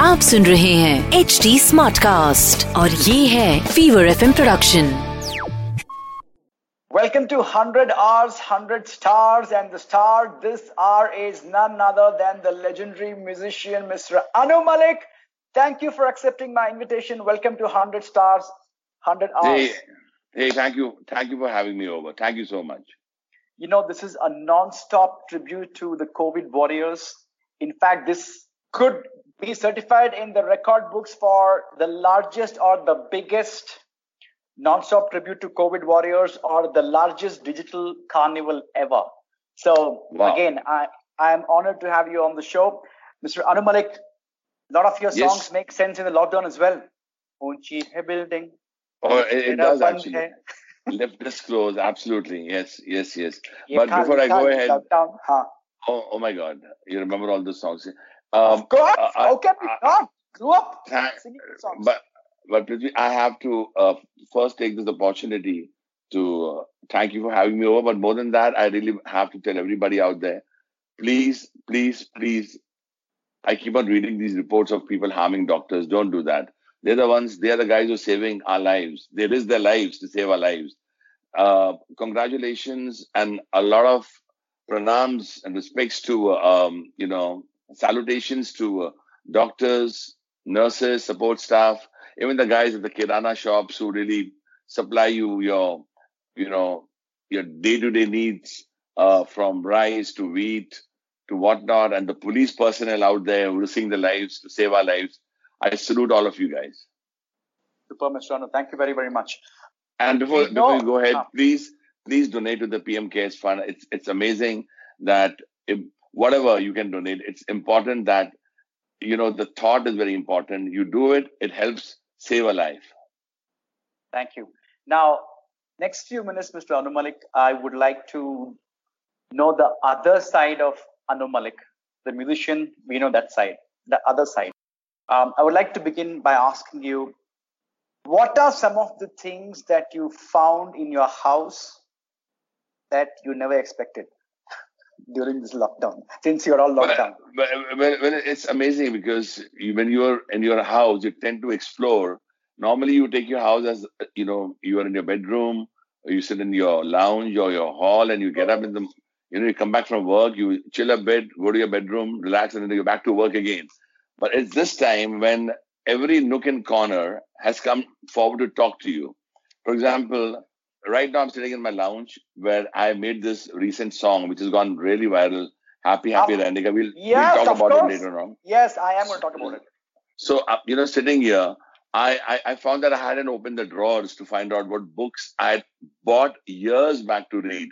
आप सुन रहे हैं एच डी स्मार्ट कास्ट और ये है fever F production Welcome to 100 Hours, 100 Stars, and the star this hour is none other than the legendary musician Mr. Anu Malik. Thank you for accepting my invitation. Welcome to 100 Stars, 100 Hours. Hey, hey, thank you, thank you for having me over. Thank you so much. You know, this is a non-stop tribute to the COVID warriors. In fact, this could be certified in the record books for the largest or the biggest non-stop tribute to COVID warriors or the largest digital carnival ever. So Wow. again, I, I am honored to have you on the show. Mr. Anu Malik, a lot of your Yes. songs make sense in the lockdown as well. Unchi hai building. Oh, it, it does actually. Left us close, absolutely. Yes, yes, yes. Ye But khali before I go khali ahead. Huh. oh, oh my God, you remember all the songs? Um, of course, uh, I- how can we I- not? Grew up thank- singing songs. but but I have to uh, first take this opportunity to uh, thank you for having me over. But more than that, I really have to tell everybody out there, please, please, please. I keep on reading these reports of people harming doctors. Don't do that. They're the ones. They are the guys who are saving our lives. They risk their lives to save our lives. Uh, congratulations and a lot of pranams and respects to uh, um, you know salutations to uh, doctors, nurses, support staff, even the guys at the kirana shops who really supply you your, you know, your day-to-day needs uh, from rice to wheat to whatnot, and the police personnel out there who risking their lives to save our lives. I salute all of you guys. Super, Mr. Anu. Thank you very, very much. And before, know- before you go ahead, Ah. please, please donate to the PM Cares Fund. It's it's amazing that if, whatever you can donate, it's important that you know the thought is very important. You do it, it helps save a life. Thank you. Now, next few minutes, Mr. Anu Malik, I would like to know the other side of Anu Malik, the musician. We know that side, the other side. Um, I would like to begin by asking you, what are some of the things that you found in your house that you never expected during this lockdown? Since you're all locked down. But, but, but but it's amazing because you, when you're in your house, you tend to explore. Normally, you take your house as you know you are in your bedroom, or you sit in your lounge or your hall, and you get up in the you know you come back from work, you chill a bit, go to your bedroom, relax, and then you're back to work again. But it's this time when every nook and corner has come forward to talk to you. For example, right now I'm sitting in my lounge where I made this recent song which has gone really viral. Happy, happy Oh, Randika. We'll, yes, we'll talk about course. it later on. Yes, I am going to talk about it. So, uh, you know, sitting here, I, I, I found that I hadn't opened the drawers to find out what books I had bought years back to read.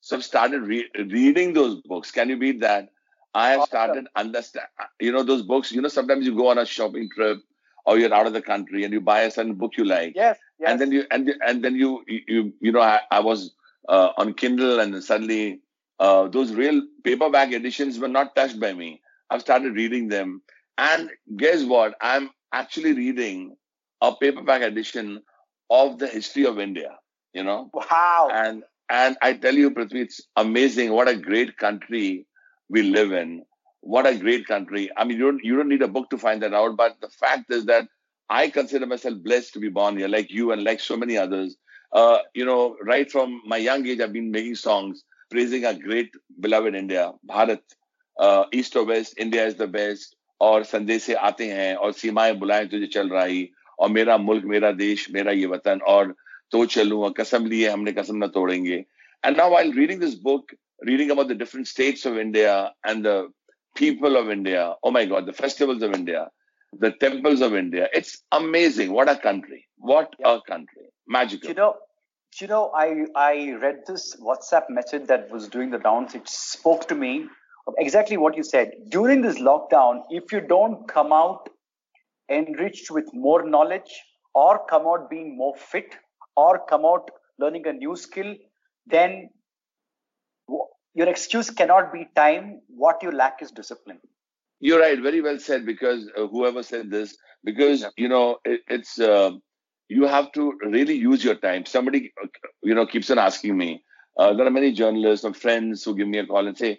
So I've started re- reading those books. Can you beat that? I have Awesome. started understand. You know those books. You know sometimes you go on a shopping trip or you're out of the country and you buy a certain book you like, Yes, yes. and then you and and then you you you, you know I, I was uh, on Kindle and suddenly uh, those real paperback editions were not touched by me. I've started reading them, and guess what? I'm actually reading a paperback edition of the history of India. You know, wow. and and I tell you, Prithvi, it's amazing. What a great country we live in. What a great country. I mean, you don't you don't need a book to find that out. But the fact is that I consider myself blessed to be born here, like you and like so many others. Uh, you know, right from my young age, I've been making songs praising our great beloved India, Bharat, uh, East or West, India is the best. और संदेश से आते हैं और सीमाएं बुलाएं तुझे चल रही और मेरा मुल्क मेरा देश मेरा ये वतन और तो चलूं और कसम लिए हमने कसम न तोड़ेंगे and now while reading this book reading about the different states of india and the people of india. Oh my god the festivals of india the temples of india. It's amazing. What a country. What a country. Magical. You know you know, I I read this WhatsApp message that was doing the rounds. It spoke to me exactly what you said. During this lockdown, if you don't come out enriched with more knowledge, or come out being more fit, or come out learning a new skill, then your excuse cannot be time. What you lack is discipline. You're right. Very well said. Because uh, whoever said this, because yeah. you know it, it's uh, you have to really use your time. Somebody uh, you know keeps on asking me. Uh, there are many journalists and friends who give me a call and say,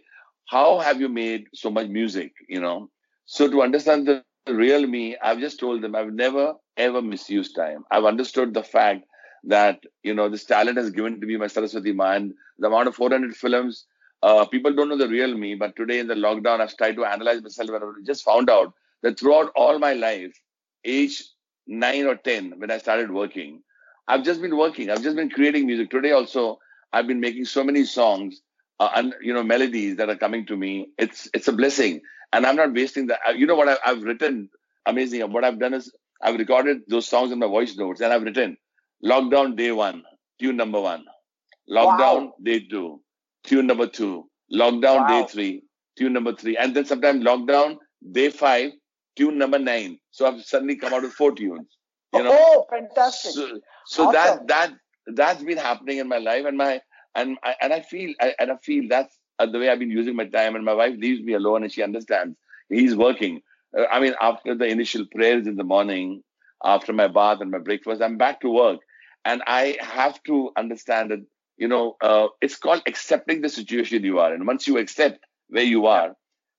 "How have you made so much music?" You know. So to understand the real me, I've just told them I've never ever misused time. I've understood the fact that you know this talent has given to me by Saraswati Ma and the amount of 400 films uh, people don't know the real me, but today in the lockdown, I've tried to analyze myself and I just found out that throughout all my life, age nine or 10, when I started working, I've just been working. I've just been creating music. Today also, I've been making so many songs uh, and, you know, melodies that are coming to me. It's, it's a blessing. And I'm not wasting that. You know what I, I've written? Amazing. What I've done is I've recorded those songs in my voice notes and I've written lockdown day one, tune number one, lockdown wow. day two, tune number two, lockdown wow. day three, tune number three, and then sometimes lockdown day five, tune number nine. So I've suddenly come out with four tunes. You know? Oh, fantastic! So, so awesome. that that that's been happening in my life, and my and I, and I feel I, and I feel that's the way I've been using my time. And my wife leaves me alone, and she understands he's working. Uh, I mean, after the initial prayers in the morning, after my bath and my breakfast, I'm back to work, and I have to understand that you know, uh, it's called accepting the situation you are in. Once you accept where you are,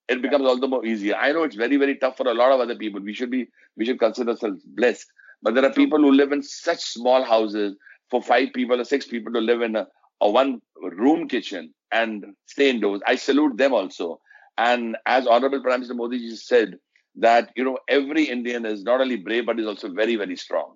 it becomes all the more easier. I know it's very, very tough for a lot of other people. We should be, we should consider ourselves blessed. But there are people who live in such small houses for five people or six people to live in a, a one room kitchen and stay indoors. I salute them also. And as Honorable Prime Minister Modi ji said, that you know every Indian is not only brave but is also very very strong.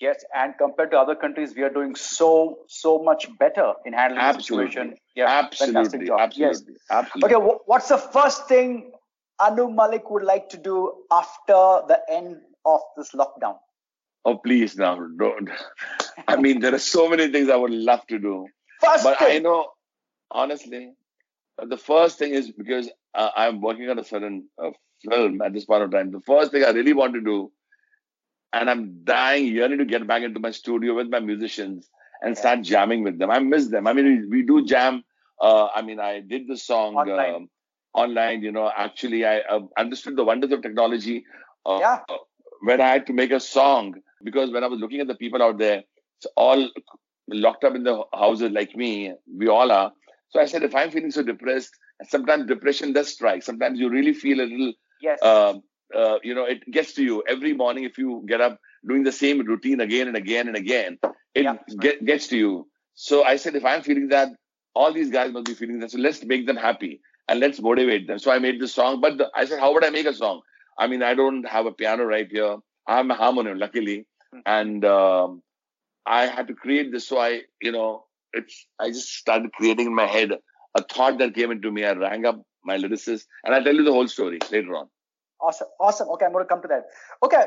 Yes, and compared to other countries, we are doing so so much better in handling absolutely. the situation. Yeah, absolutely, absolutely, yes. absolutely. Okay, what's the first thing Anu Malik would like to do after the end of this lockdown? Oh, please now don't. I mean, there are so many things I would love to do. First but thing. I know, honestly, the first thing is because uh, I'm working on a certain uh, film at this point of time. The first thing I really want to do and I'm dying, yearning to get back into my studio with my musicians and start jamming with them. I miss them. I mean, we, we do jam. Uh, I mean, I did the song online. Um, online you know, actually, I uh, understood the wonders of technology. Uh, yeah. When I had to make a song, because when I was looking at the people out there, it's all locked up in the houses like me, we all are. So I said, if I'm feeling so depressed, sometimes depression does strike. Sometimes you really feel a little yes. Uh, you know, it gets to you every morning if you get up doing the same routine again and again and again. It yeah, get, gets to you. So I said, if I'm feeling that, all these guys must be feeling that. So let's make them happy and let's motivate them. So I made this song. But the, I said, how would I make a song? I mean, I don't have a piano right here. I have a harmonium, luckily, mm-hmm. and um, I had to create this. So I, you know, it's I just started creating in my head a thought that came into me. I rang up my lyricist, and I'll tell you the whole story later on. Awesome. Awesome. Okay, I'm going to come to that. Okay,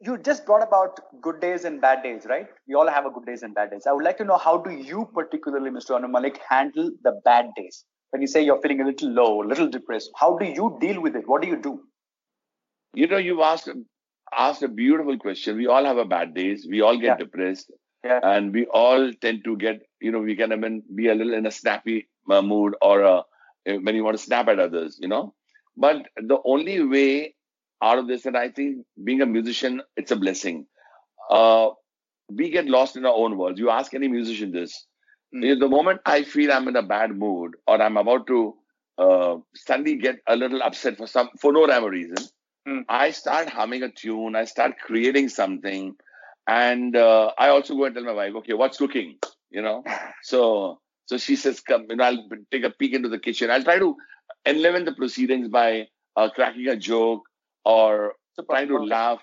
you just brought about good days and bad days, right? We all have a good days and bad days. I would like to know how do you particularly, Mr. Anu Malik, handle the bad days? When you say you're feeling a little low, a little depressed, how do you deal with it? What do you do? You know, you've asked asked a beautiful question. We all have a bad days. We all get yeah. depressed, yeah. and we all tend to get. You know, we can even be a little in a snappy uh, mood or a, when you want to snap at others. You know, but the only way out of this, and I think being a musician, it's a blessing. Uh, we get lost in our own worlds. You ask any musician this. Mm. The moment I feel I'm in a bad mood or I'm about to uh, suddenly get a little upset for some for no rhyme or reason, mm. I start humming a tune. I start creating something, and uh, I also go and tell my wife, "Okay, what's cooking?" You know. so so she says, "Come, you know, I'll take a peek into the kitchen. I'll try to enliven the proceedings by uh, cracking a joke or trying to laugh,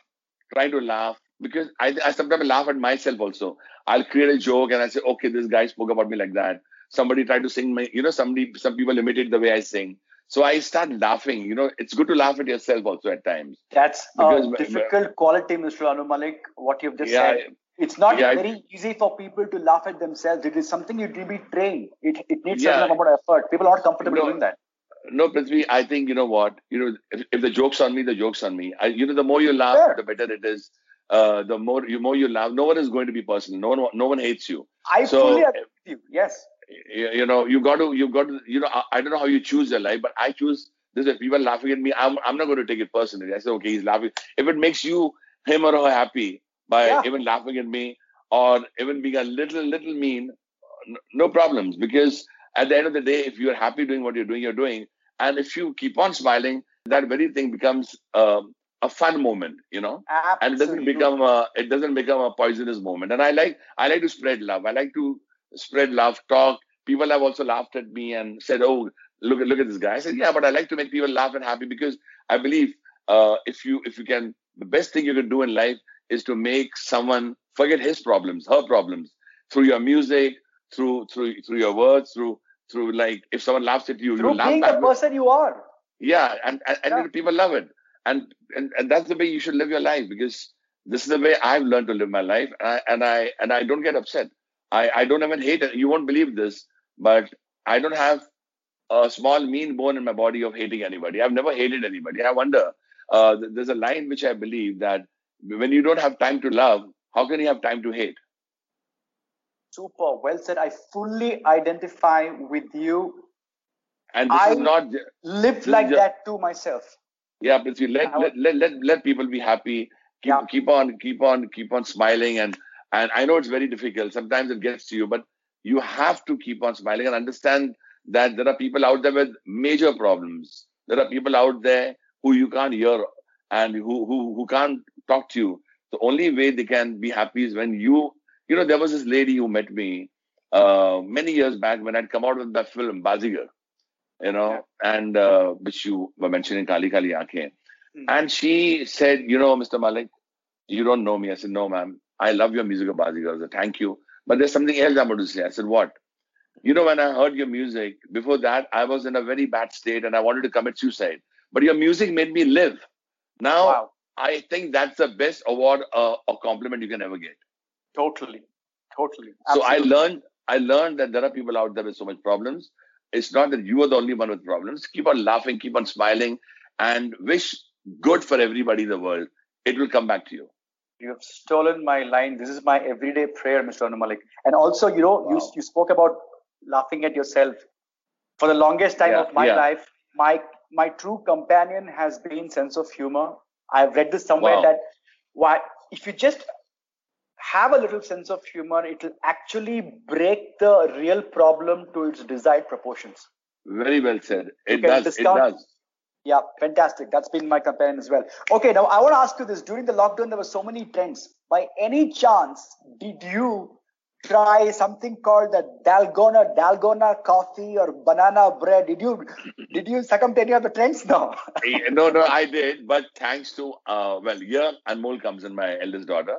trying to laugh because I, I sometimes laugh at myself also. I'll create a joke and I say, okay, this guy spoke about me like that. Somebody tried to sing my, you know, somebody, some people imitate the way I sing. So I start laughing. You know, it's good to laugh at yourself also at times. That's because, a difficult quality, Mr. Anu Malik. What you've just yeah, said. It's not Yeah, I- very easy for people to laugh at themselves. It is something you need to be trained. It, it needs Yeah. certain amount of effort. People are not comfortable No. doing that. No, Prithvi, I think you know what. You know, if, if the joke's on me, the joke's on me. I, you know, the more you laugh, Sure. the better it is. Uh, the more you more you laugh, no one is going to be personal. No one, no one hates you. I So- fully agree with you. Yes. you, you know you got to you got to you know I, I don't know how you choose your life but i choose this way people are laughing at me i'm, I'm not going to take it personally i say okay he's laughing if it makes you him or her happy by Yeah. even laughing at me or even being a little little mean no problems because at the end of the day if you're happy doing what you're doing you're doing. And if you keep on smiling that very thing becomes um, a fun moment you know? And it doesn't become a it doesn't become a poisonous moment. And i like i like to spread love. I like to spread love talk. People have also laughed at me and said oh look at look at this guy. I said yeah but i like to make people laugh and happy because i believe uh, if you if you can the best thing you can do in life is to make someone forget his problems her problems through your music through through through your words through through like if someone laughs at you you Through laugh being the person you are. yeah and and, and people love it. And, and and that's the way you should live your life because this is the way i've learned to live my life and i and i, and I don't get upset. I i don't even hate it. You won't believe this but i don't have a small mean bone in my body of hating anybody. I've never hated anybody. I wonder uh, there's a line which i believe that when you don't have time to love how can you have time to hate Super. Well said. I fully identify with you. and this is I- not Lived like is ju- that too myself. Yeah, but you let, let, let, let, let people be happy. Keep, Yeah. keep on, keep on, keep on smiling. And, and I know it's very difficult. Sometimes it gets to you, but you have to keep on smiling and understand that there are people out there with major problems. There are people out there who you can't hear and who, who, who can't talk to you. The only way they can be happy is when you, you know, there was this lady who met me uh, many years back when I'd come out with that film, Bazigar, you know, and uh, which you were mentioning, Kali Kali Aankhein. Hmm. And she said, you know, Mr. Malik, you don't know me. I said, no, ma'am. I love your music of Bazigar. I said, thank you. But there's something else I'm going to say. I said, what? You know, when I heard your music, before that, I was in a very bad state and I wanted to commit suicide. But your music made me live. Now, Wow. I think that's the best award uh, or compliment you can ever get. Totally. Totally. So I learned, I learned that there are people out there with so much problems. It's not that you are the only one with problems. Keep on laughing, keep on smiling, and wish good for everybody in the world. It will come back to you. You have stolen my line. This is my everyday prayer, Mr. Anu Malik. And also, you know, you, you spoke about laughing at yourself. For the longest time Yeah, of my yeah. life, my my true companion has been sense of humor. I've read this somewhere Wow. that why if you just have a little sense of humor, it will actually break the real problem to its desired proportions. Very well said. It does. discount- It does. Yeah, fantastic. That's been my companion as well. Okay, now I want to ask you this. During the lockdown, there were so many trends. By any chance, did you try something called the Dalgona Dalgona coffee or banana bread? Did you did you succumb to any of the trends? No. No, no, I did. But thanks to, uh, well, here Anmol comes in, my eldest daughter.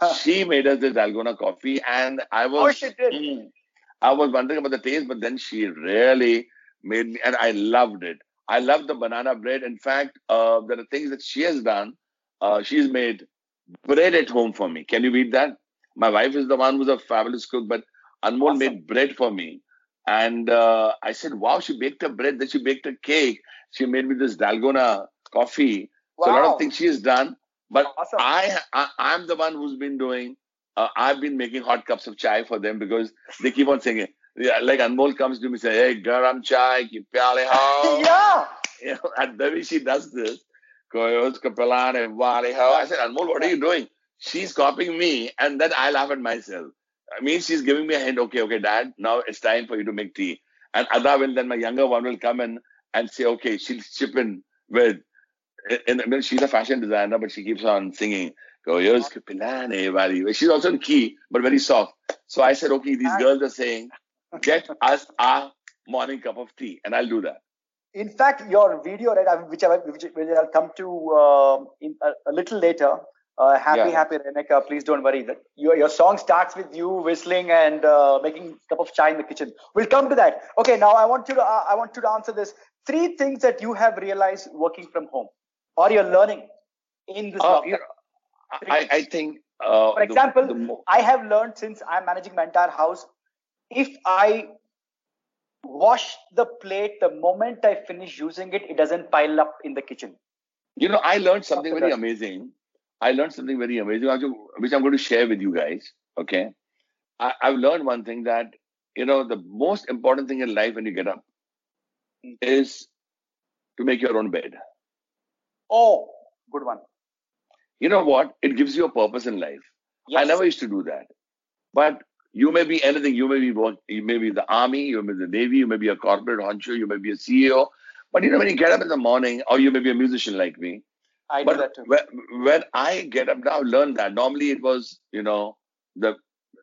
she made us this Dalgona coffee, and I was. Oh, she did. Mm, I was wondering about the taste, but then she really made me, and I loved it. I love the banana bread. In fact, uh, there are things that she has done. Uh, she's made bread at home for me. Can you beat that? My wife is the one who's a fabulous cook, but Anmol Awesome. made bread for me. And uh, I said, wow, she baked a bread, then she baked a cake. She made me this Dalgona coffee. So a lot of things she has done. But Awesome. I, I, I'm the one who's been doing, uh, I've been making hot cups of chai for them because they keep on singing. Yeah, like Anmol comes to me and say, hey, garam chai ki pyale ho. yeah. You know, and the way she does this, "Koyos ka pilane wale ho." I said, Anmol, what are you doing? She's copying me, and then I laugh at myself. I mean, she's giving me a hint. Okay, okay, Dad, now it's time for you to make tea. And Ada will then my younger one will come in and say, okay, she'll chip in with. And, and then she's a fashion designer, but she keeps on singing. "Koyos ka pilane wale." She's also in key, but very soft. So I said, okay, these girls are saying, get us a morning cup of tea, and I'll do that. In fact, your video, right, which, I, which, which I'll come to um in a, a little later. Uh, happy, Yeah. happy Rehne Ka, please don't worry. That your, your song starts with you whistling and uh, making a cup of chai in the kitchen. We'll come to that. Okay, now I want you to uh, I want you to answer this. Three things that you have realized working from home, or you're learning in this Uh. I, I think uh, For example, the, the I have learned since I'm managing my entire house, if I wash the plate the moment I finish using it, it doesn't pile up in the kitchen. you know, I learned something very amazing. I learned something very amazing, which I'm- going to share with you guys. Okay, I, I've learned one thing that you know the most important thing in life when you get up Mm. is to make your own bed. Oh, good one. You know what? It gives you a purpose in life. I never used to do that. But you may be anything. You may be you may be the army, you may be the navy, you may be a corporate honcho, you may be a CEO. But you know, when you get up in the morning, or you may be a musician like me. I do But that too. when, when I get up now, I've learned that. Normally it was, you know, the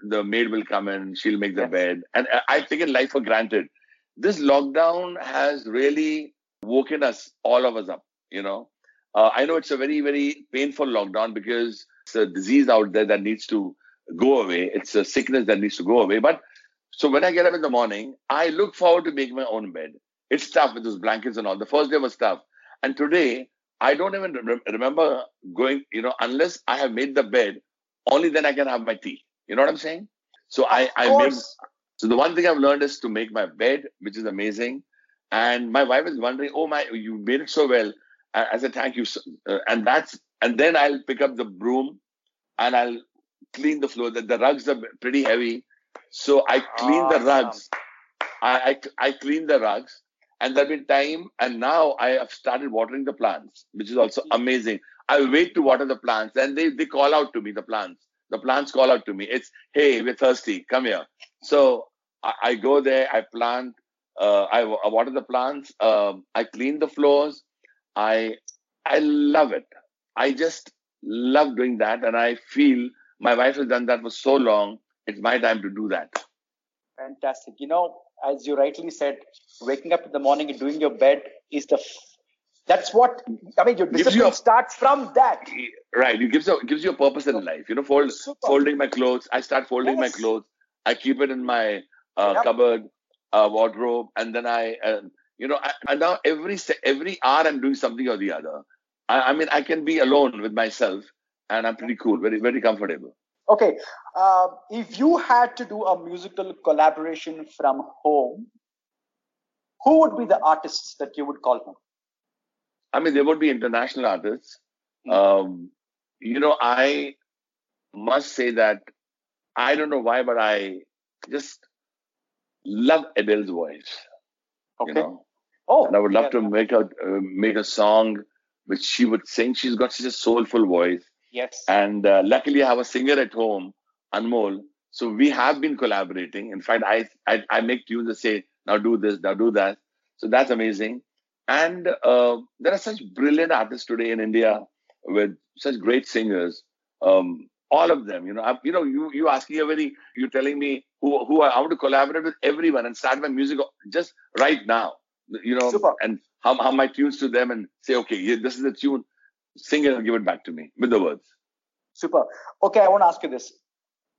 the maid will come in, she'll make the Yes. bed. And I- I've taken life for granted. This lockdown has really woken us, all of us up, you know. Uh, I know it's a very, very painful lockdown because it's a disease out there that needs to go away. It's a sickness that needs to go away. But so when I get up in the morning, I look forward to making my own bed. It's tough with those blankets and all. The first day was tough. And today, I don't even rem- remember going, you know, unless I have made the bed, only then I can have my tea. You know what I'm saying? So I, I make, course. so the one thing I've learned is to make my bed, which is amazing. And my wife is wondering, oh my, you made it so well. I, I said, thank you. Uh, and that's, and then I'll pick up the broom and I'll clean the floor. The, the rugs are pretty heavy. So I clean the rugs. I, I, I clean the rugs and there'll be time. And now I have started watering the plants, which is also amazing. I wait to water the plants and they, they call out to me, the plants. The plants call out to me. It's, hey, we're thirsty. Come here. So I, I go there, I plant, uh, I, I water the plants, um, I clean the floors. I I love it. I just love doing that, and I feel my wife has done that for so long. It's my time to do that. Fantastic. You know, as you rightly said, waking up in the morning and doing your bed is the. F- that's what I mean. Your Gives you discipline a- starts from that. Right. It gives a gives you a purpose in life. You know, fold, folding my clothes. I start folding my clothes. I keep it in my uh, Yep. cupboard, uh, wardrobe, and then I, uh, you know, I, and now every every hour I'm doing something or the other. I, I mean, I can be alone with myself, and I'm pretty cool, very very comfortable. Okay, uh, if you had to do a musical collaboration from home, who would be the artists that you would call home? I mean, there would be international artists. Mm. Um, you know, I must say that I don't know why, but I just love Adele's voice. Okay. You know, Oh, and I would love yeah, to make a uh, make a song which she would sing. She's got such a soulful voice, Yes. and uh, luckily I have a singer at home, Anmol. So we have been collaborating. In fact, I I, I make tunes that say now do this, now do that. So that's amazing. And uh, there are such brilliant artists today in India with such great singers. Um, all of them, you know, I, you know, you you asking a very, you're telling me who who I, I want to collaborate with everyone and start my music just right now, you know, Super. and hum, hum my tunes to them and say, okay, yeah, this is the tune, sing it and give it back to me with the words. Super. Okay, I want to ask you this.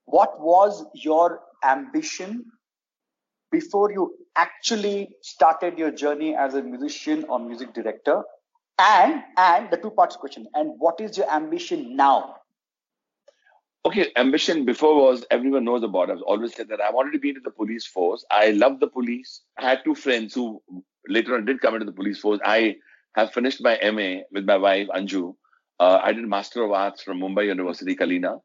What was your ambition before you actually started your journey as a musician or music director? And and the two parts question. And what is your ambition now? Okay, ambition before was everyone knows about. I've always said that I wanted to be into the police force. I love the police. I had two friends who later on did come into the police force. I have finished my MA with my wife Anju. Uh, I did Master of Arts from Mumbai University, Kalina,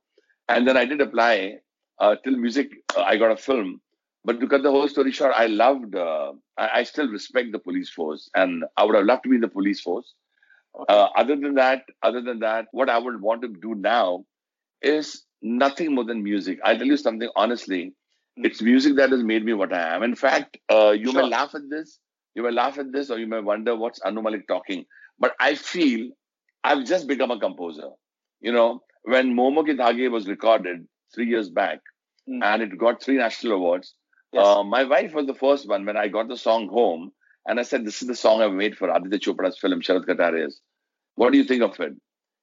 and then I did apply uh, till music. Uh, I got a film, but to cut the whole story short, I loved. Uh, I, I still respect the police force, and I would have loved to be in the police force. Uh, other than that, other than that, what I would want to do now is nothing more than music. I'll tell you something honestly. It's music that has made me what I am. In fact, uh, you may laugh at this, you may laugh at this, or you may wonder what's Anu Malik talking. But I feel I've just become a composer. You know, when Moh Moh Ke Dhaage was recorded three years back, Mm. and it got three national awards. Yes. Uh, my wife was the first one when I got the song home, and I said, "This is the song I've made for Aditya Chopra's film Sharat Katariya's. What do you think of it?"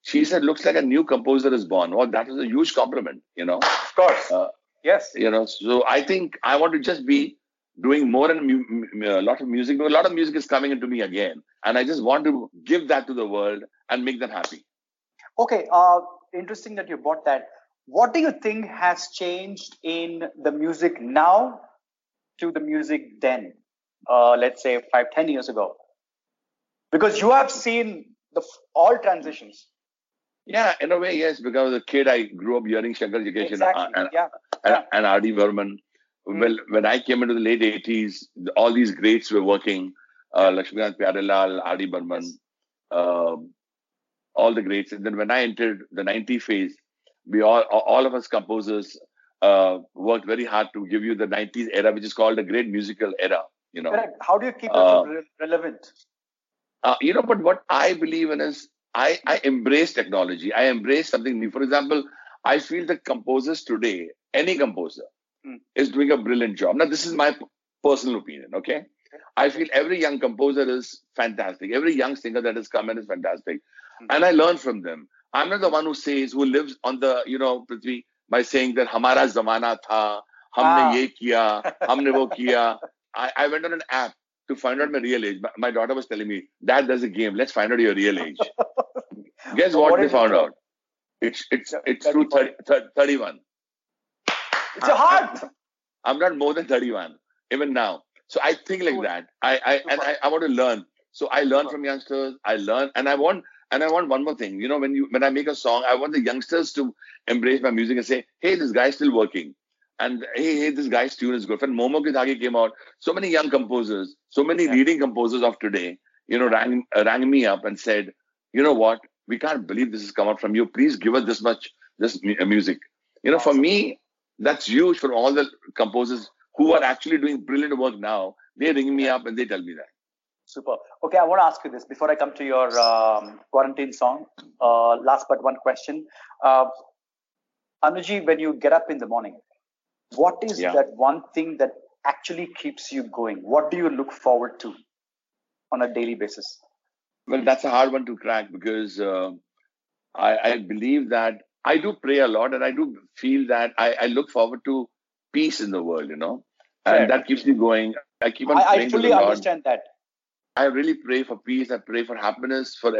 She said, "Looks like a new composer is born." Well, that was a huge compliment, you know. of course. Uh, yes. You know, so I think I want to just be doing more and mu- a lot of music. A lot of music is coming into me again, and I just want to give that to the world and make them happy. Okay. Uh, interesting that you brought that. what do you think has changed in the music now to the music then? Uh, let's say five, ten years ago, because you have seen the all transitions. Yeah, in a way, yes. Because as a kid, I grew up hearing Shankar Jaikishan exactly. and, yeah. and, yeah. and R.D. Burman. Mm. Well, when I came into the late 80s, all these greats were working. Uh, Lakshmikant Pyarelal. Burman, yes. Um, all the greats. And then when I entered the 90 phase, we all, all of us composers uh, worked very hard to give you the 90s era, which is called the great musical era. You know, Correct. how do you keep it uh, relevant? Uh, you know, but what I believe in is I, I embrace technology. I embrace something new. For example, I feel that composers today, any composer, mm. Is doing a brilliant job. Now, this is my personal opinion, okay? I feel every young composer is fantastic. Every young singer that has come in is fantastic. Mm. And I learn from them. I'm not the one who says, who lives on the, you know, Prithvi, by saying that hamara zamana tha, humne ah. ye kiya, humne wo kiya. I, went on an app to find out my real age. My, daughter was telling me, Dad, there's a game. Let's find out your real age. Guess what, what they found out? It's it's it's 30, 30, 31. It's a heart. I'm not more than 31, even now. So I think like that. I, I and I, I want to learn. So I learn from youngsters. I learn, and I want and I want one more thing. You know, when you when I make a song, I want the youngsters to embrace my music and say, "Hey, this guy's still working." And hey, hey, this guy's tune is good. When Moh Moh came out, so many young composers, so many yeah. leading composers of today, you know, rang rang me up and said, "You know what? We can't believe this has come out from you. Please give us this much this music." You know, awesome. for me, that's huge for all the composers who are actually doing brilliant work now. They ring me up and they tell me that. Super. Okay, I want to ask you this before I come to your um, quarantine song. Uh, last but one question. Uh, Anuji, when you get up in the morning, what is yeah. that one thing that actually keeps you going? What do you look forward to on a daily basis? Well, that's a hard one to crack because uh, I, I, believe that I do pray a lot and I do feel that I, I look forward to peace in the world, you know, and Fair. that keeps me going. I keep on. I, I fully understand that. I really pray for peace. I pray for happiness for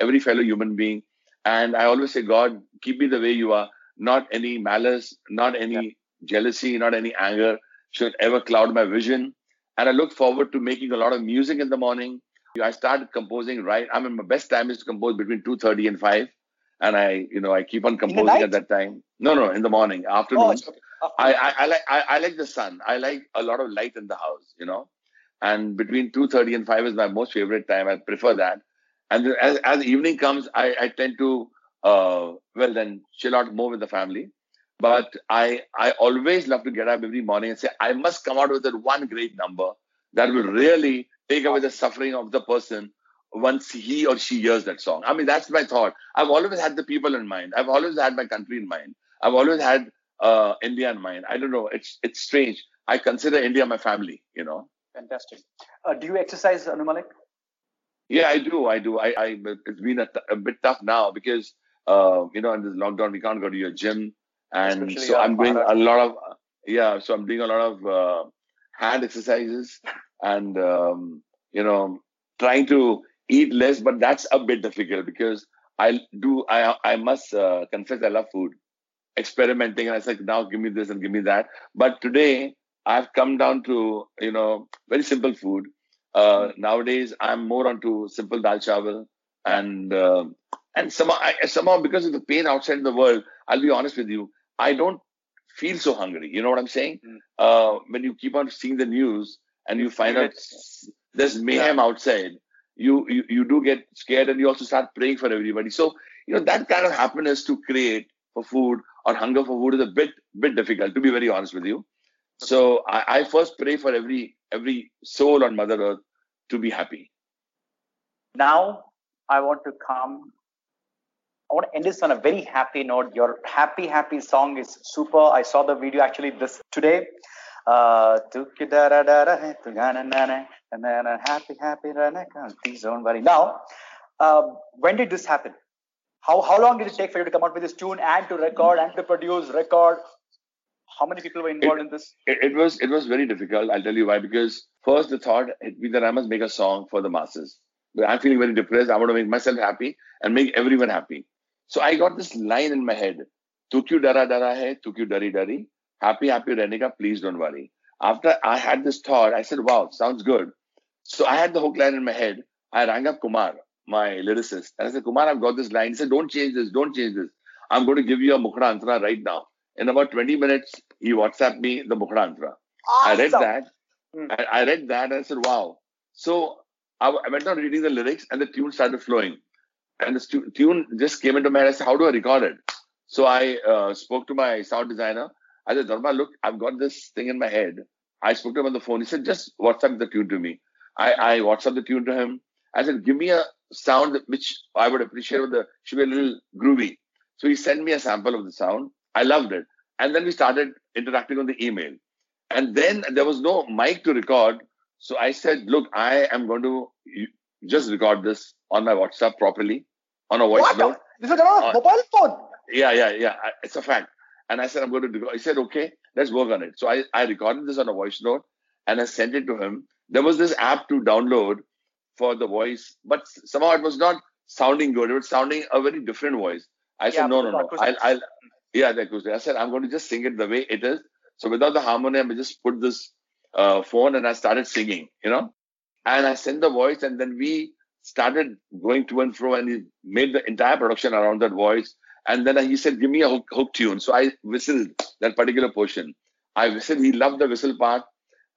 every fellow human being, and I always say, God, keep me the way you are. Not any malice, not any yeah. jealousy, not any anger should ever cloud my vision. And I look forward to making a lot of music in the morning. I started composing right. I mean, my best time is to compose between two thirty and five, and I, you know, I keep on composing at that time. No, no, in the morning, afternoon. Oh, okay. I, I, I, like I, I like the sun. I like a lot of light in the house. You know, and between two thirty and five is my most favorite time. I prefer that. And as as evening comes, I, I tend to uh, well then chill out more with the family. But I I always love to get up every morning and say I must come out with that one great number that will really take away the suffering of the person once he or she hears that song. I mean that's my thought. I've always had the people in mind. I've always had my country in mind. I've always had uh, India in mind. I don't know. It's it's strange. I consider India my family. You know. Fantastic. Uh, do you exercise, Anu Malik? Yeah, I do. I do. I, I it's been a, t- a bit tough now because uh, you know in this lockdown we can't go to your gym and Especially so i'm doing a lot of yeah so i'm doing a lot of uh, hand exercises and um, you know trying to eat less but that's a bit difficult because i do i i must uh, confess i love food experimenting and i said now give me this and give me that but today i've come down to you know very simple food uh, nowadays i'm more onto simple dal chawal and uh, and somehow, I, somehow because of the pain outside the world i'll be honest with you I don't feel so hungry. You know what I'm saying? Mm. Uh, when you keep on seeing the news and you find out there's mayhem yeah. outside, you, you you do get scared and you also start praying for everybody. So you know that kind of happiness to create for food or hunger for food is a bit bit difficult. To be very honest with you. So I, I first pray for every every soul on Mother Earth to be happy. Now I want to come I want to end this on a very happy note. Your happy, happy song is super. I saw the video actually this today. Uh, and then a happy, happy, please don't worry. Now, um, when did this happen? How how long did it take for you to come out with this tune and to record and to produce, record? How many people were involved it, in this? It, it, was it was very difficult. I'll tell you why. Because first the thought hit me that I must make a song for the masses. I'm feeling very depressed. I want to make myself happy and make everyone happy. So I got this line in my head Tu kyu dara dara hai, tu kyu dari dari. Happy, happy Rehne Ka, please don't worry. After I had this thought, I said, wow, sounds good. So I had the hook line in my head. I rang up Kumar, my lyricist, and I said, Kumar, I've got this line. He said, don't change this, don't change this. I'm going to give you a Mukhra Antara right now. In about 20 minutes, he WhatsApped me the Mukhra Antara. Awesome. I read that. Hmm. I, read that and I said, wow. So I, I went on reading the lyrics and the tune started flowing. And the stu- tune just came into my head. I said, how do I record it? So I uh, spoke to my sound designer. I said, Dharma, look, I've got this thing in my head. I spoke to him on the phone. He said, just WhatsApp the tune to me. I, I WhatsApp the tune to him. I said, give me a sound which I would appreciate with the should be a little groovy. So he sent me a sample of the sound. I loved it. And then we started interacting on the email. And then there was no mic to record. So I said, look, I am going to just record this on my WhatsApp properly on a voice What? note. This is on a mobile phone. Yeah, yeah, yeah. It's a fact. And I said, I'm going to do He said, okay, let's work on it. So I, I recorded this on a voice note and I sent it to him. There was this app to download for the voice, but somehow it was not sounding good. It was sounding a very different voice. I said, Yeah, no, no, no. I'll. I'll, yeah, the acoustic. I said, I'm going to just sing it the way it is. So without the harmonium, I just put this uh, phone and I started singing, you know, and I sent the voice and then we started going to and fro and he made the entire production around that voice. And then he said, give me a hook, hook tune. So I whistled that particular portion. I whistled, he loved the whistle part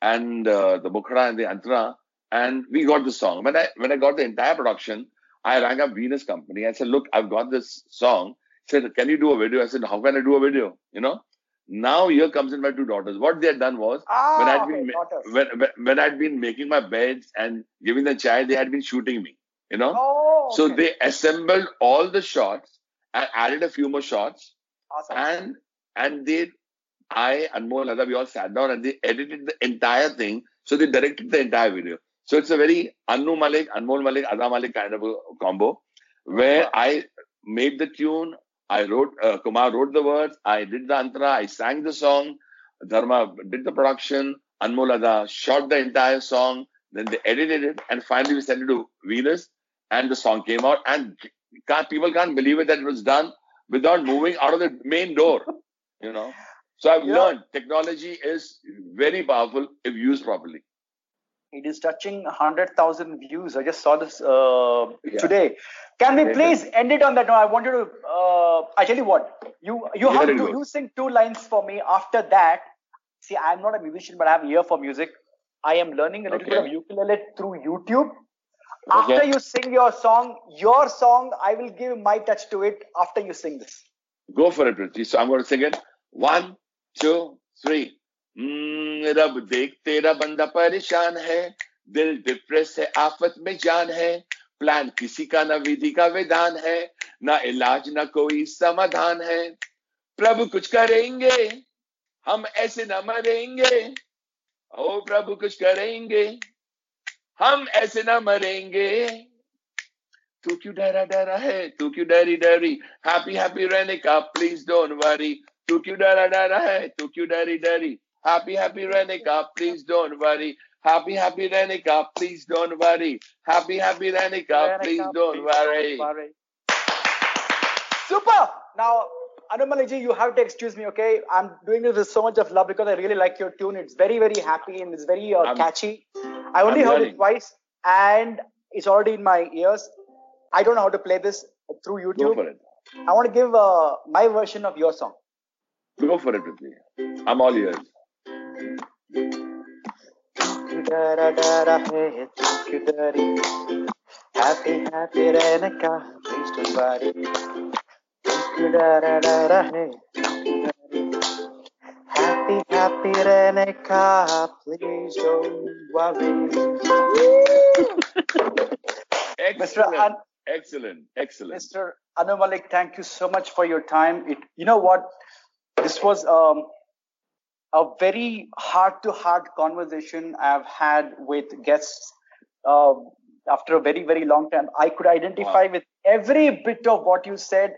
and uh, the Mukhra and the Antara. And we got the song. When I when I got the entire production, I rang up Venus Company. I said, look, I've got this song. He said, can you do a video? I said, how can I do a video? You know? Now here comes in my two daughters. What they had done was Ah, when I'd okay, been daughters. when, when when I'd been making my beds and giving the chai, they had been shooting me. You know? Oh, So they assembled all the shots added a few more shots. Awesome. and and they I Anmol Ada, we all sat down and they edited the entire thing. So they directed the entire video. So it's a very Anu Malik, Anmol Malik, Ada Malik kind of a combo where I made the tune, I wrote, uh, Kumar wrote the words, I did the antara, I sang the song, Dharma did the production, Anmol Ada shot the entire song, then they edited it, and finally we sent it to Venus, and the song came out. And can't, people can't believe it that it was done without moving out of the main door, you know. So I've Yeah. learned technology is very powerful if used properly. It is touching 100,000 views. I just saw this uh, Yeah. today. Can we please end it on that note? I want you to. Uh, I tell you what. You you Yeah, have to you sing two lines for me. After that, see, I'm not a musician, but I have ear for music. I am learning a little bit of ukulele through YouTube. After Okay. you sing your song, your song, I will give my touch to it. After you sing this. Go for it, Prithvi. So I'm going to sing it. One, two, three. Hmm, रब देख तेरा बंदा परेशान है दिल depress है आफत में जान है प्लान किसी का ना विधि का विधान है ना इलाज ना कोई समाधान है प्रभु कुछ करेंगे हम ऐसे न मरेंगे ओ प्रभु कुछ करेंगे हम ऐसे ना मरेंगे। तू क्यों डरा डरा है? तू क्यों डरी डरी? हैप्पी हैप्पी रहने का प्लीज़ डोंट वरी तू क्यों डरा डरा है? तू क्यों डरी डरी? हैप्पी हैप्पी रहने का please don't worry happy happy रहने का please don't worry happy happy रहने का please don't worry Super. Now, Anumaliji, you have to excuse me, okay? I'm doing this with so much of love because I really like your tune. It's very, very happy and it's very uh, I'm- catchy. I only I'm heard learning. it twice and it's already in my ears. I don't know how to play this through Go YouTube. for it. I want to give uh, my version of your song. Go for it with me. I'm all ears. Happy, happy रहने का please don't worry. Happy, happy Rehne Ka, please don't worry. Excellent. Mr. Excellent, excellent. Mr. Anu Malik. Thank you so much for your time. It, you know what? This was um, a very heart-to-heart conversation I've had with guests uh, after a very, very long time. I could identify wow. with every bit of what you said,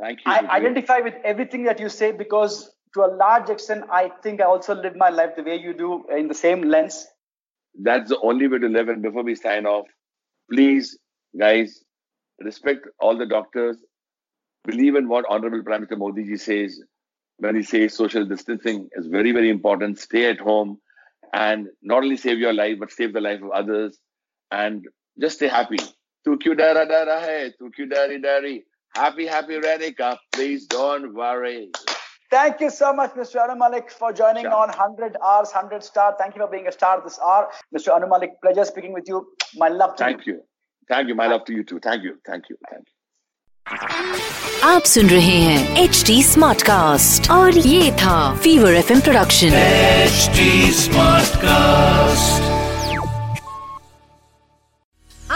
Thank you. I Prithvi. identify with everything that you say because, to a large extent, I think I also live my life the way you do in the same lens. That's the only way to live. And before we sign off, please, guys, respect all the doctors. believe in what Honorable Prime Minister Modi ji says when he says social distancing is very, very important. Stay at home and not only save your life, but save the life of others and just stay happy. Tu kyun dara dara hai, tu kyun dari dari. Happy, happy Radhika. Please don't worry. Thank you so much, Mr. Anu Malik, for joining on 100 Hours, 100 Star. Thank you for being a star this hour. Mr. Anu Malik, pleasure speaking with you. My love to Thank you. you. Thank you. My love to you too. Thank you. Thank you. Thank you. आप सुन रहे हैं H D smart cast और ये था Fever F production H Smart Cast